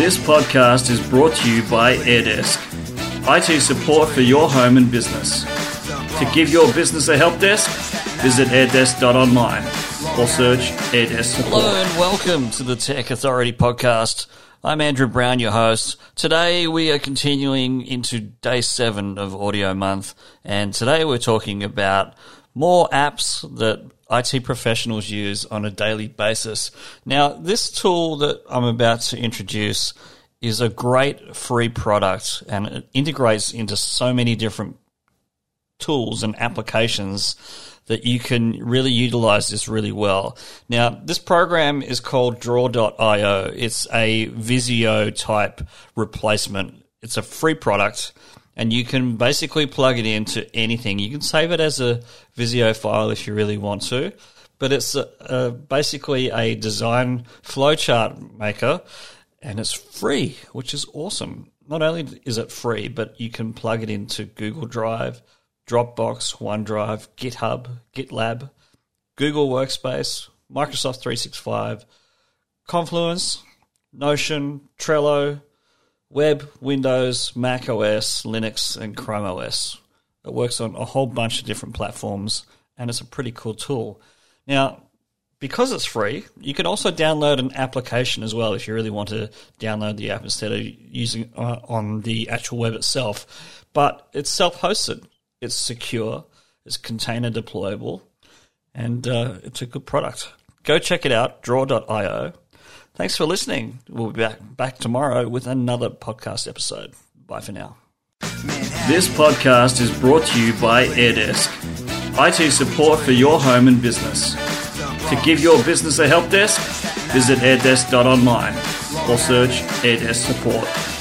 This podcast is brought to you by AirDesk, IT support for your home and business. To give your business a help desk, visit airdesk.online or search AirDesk support. Hello and welcome to the Tech Authority podcast. I'm Andrew Brown, your host. Today we are continuing into day seven of Audio Month, and today we're talking about more apps that IT professionals use on a daily basis. Now, this tool that I'm about to introduce is a great free product and it integrates into so many different tools and applications that you can really utilize this really well. Now, this program is called Draw.io. It's a Visio type replacement. It's a free product and you can basically plug it into anything. You can save it as a Visio file if you really want to, but it's a, a, basically a design flowchart maker and it's free, which is awesome. Not only is it free, but you can plug it into Google Drive, Dropbox, OneDrive, GitHub, GitLab, Google Workspace, Microsoft 365, Confluence, Notion, Trello, Web, Windows, Mac OS, Linux, and Chrome OS. It works on a whole bunch of different platforms, and it's a pretty cool tool. Now, because it's free, you can also download an application as well if you really want to download the app instead of using uh, on the actual web itself. But it's self-hosted, it's secure, it's container deployable, and uh, it's a good product. Go check it out, draw.io. Thanks for listening. We'll be back, back tomorrow with another podcast episode. Bye for now. This podcast is brought to you by AirDesk, IT support for your home and business. To give your business a help desk, visit airdesk.online or search AirDesk support.